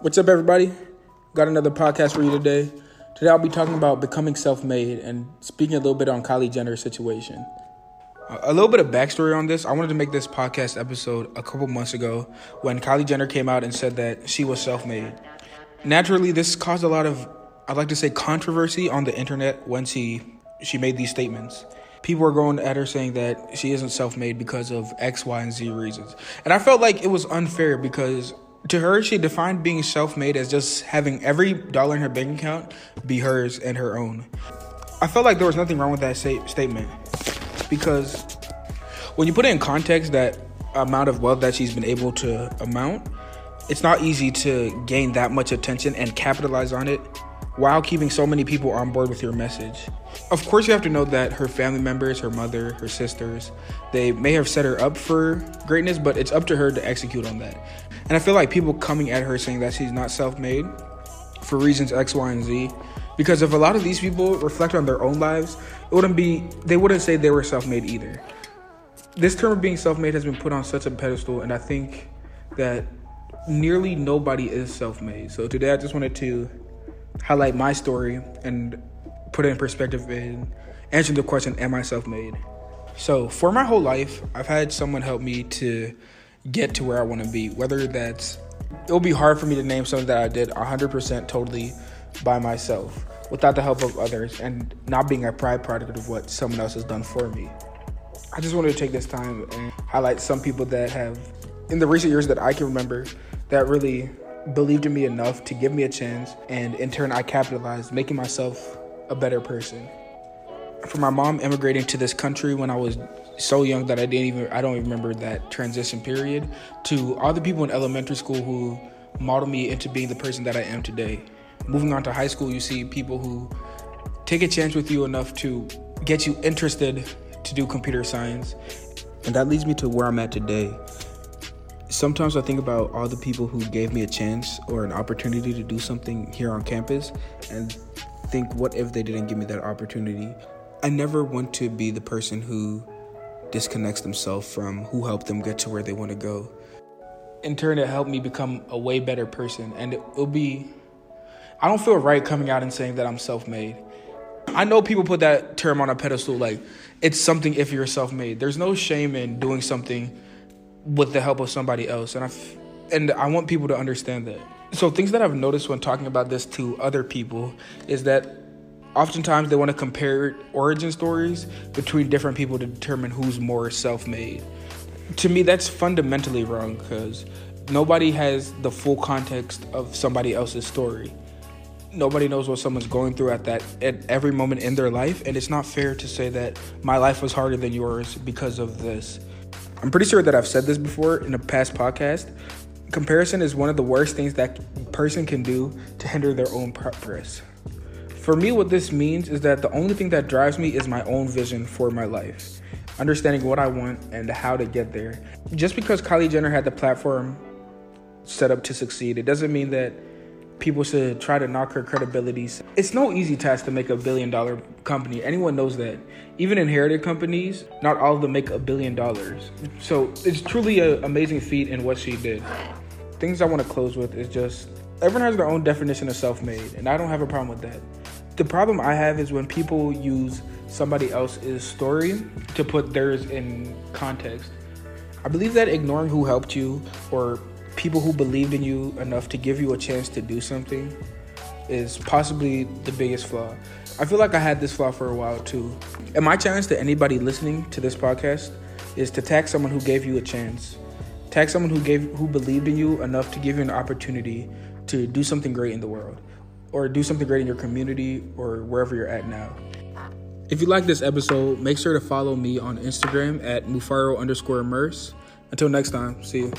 What's up, everybody? Got another podcast for you today. Today, I'll be talking about becoming self made and speaking a little bit on Kylie Jenner's situation. A little bit of backstory on this. I wanted to make this podcast episode a couple months ago when Kylie Jenner came out and said that she was self made. Naturally, this caused a lot of, I'd like to say, controversy on the internet when she, she made these statements people were going at her saying that she isn't self-made because of X, Y, and Z reasons. And I felt like it was unfair because to her, she defined being self-made as just having every dollar in her bank account be hers and her own. I felt like there was nothing wrong with that statement because when you put it in context that amount of wealth that she's been able to amount, it's not easy to gain that much attention and capitalize on it while keeping so many people on board with your message. Of course, you have to know that her family members, her mother, her sisters, they may have set her up for greatness, but it's up to her to execute on that. And I feel like people coming at her saying that she's not self made for reasons X, Y, and Z, because if a lot of these people reflect on their own lives, it wouldn't be, they wouldn't say they were self made either. This term of being self made has been put on such a pedestal, and I think that nearly nobody is self made. So today I just wanted to highlight my story and put it in perspective and answer the question Am I self made? So, for my whole life, I've had someone help me to get to where I want to be, whether that's it'll be hard for me to name something that I did 100% totally by myself without the help of others and not being a pride product of what someone else has done for me. I just wanted to take this time and highlight some people that have, in the recent years that I can remember, that really believed in me enough to give me a chance, and in turn, I capitalized, making myself a better person. For my mom immigrating to this country when I was so young that I didn't even I don't even remember that transition period to all the people in elementary school who modeled me into being the person that I am today. Moving on to high school, you see people who take a chance with you enough to get you interested to do computer science. And that leads me to where I'm at today sometimes I think about all the people who gave me a chance or an opportunity to do something here on campus and think, what if they didn't give me that opportunity? I never want to be the person who disconnects themselves from who helped them get to where they want to go. In turn, it helped me become a way better person. And it will be, I don't feel right coming out and saying that I'm self made. I know people put that term on a pedestal like it's something if you're self made. There's no shame in doing something with the help of somebody else. And I and I want people to understand that. So things that I've noticed when talking about this to other people is that oftentimes they want to compare origin stories between different people to determine who's more self-made. To me that's fundamentally wrong cuz nobody has the full context of somebody else's story. Nobody knows what someone's going through at that at every moment in their life and it's not fair to say that my life was harder than yours because of this. I'm pretty sure that I've said this before in a past podcast. Comparison is one of the worst things that person can do to hinder their own progress. For me, what this means is that the only thing that drives me is my own vision for my life, understanding what I want and how to get there. Just because Kylie Jenner had the platform set up to succeed, it doesn't mean that people should try to knock her credibility. It's no easy task to make a billion dollar company. Anyone knows that. Even inherited companies, not all of them make a billion dollars. So it's truly an amazing feat in what she did. Things I want to close with is just everyone has their own definition of self made, and I don't have a problem with that. The problem I have is when people use somebody else's story to put theirs in context. I believe that ignoring who helped you or people who believed in you enough to give you a chance to do something is possibly the biggest flaw. I feel like I had this flaw for a while too. And my challenge to anybody listening to this podcast is to tag someone who gave you a chance. Tag someone who gave who believed in you enough to give you an opportunity to do something great in the world or do something great in your community or wherever you're at now. If you like this episode, make sure to follow me on Instagram at Mufaro underscore immerse. Until next time, see you.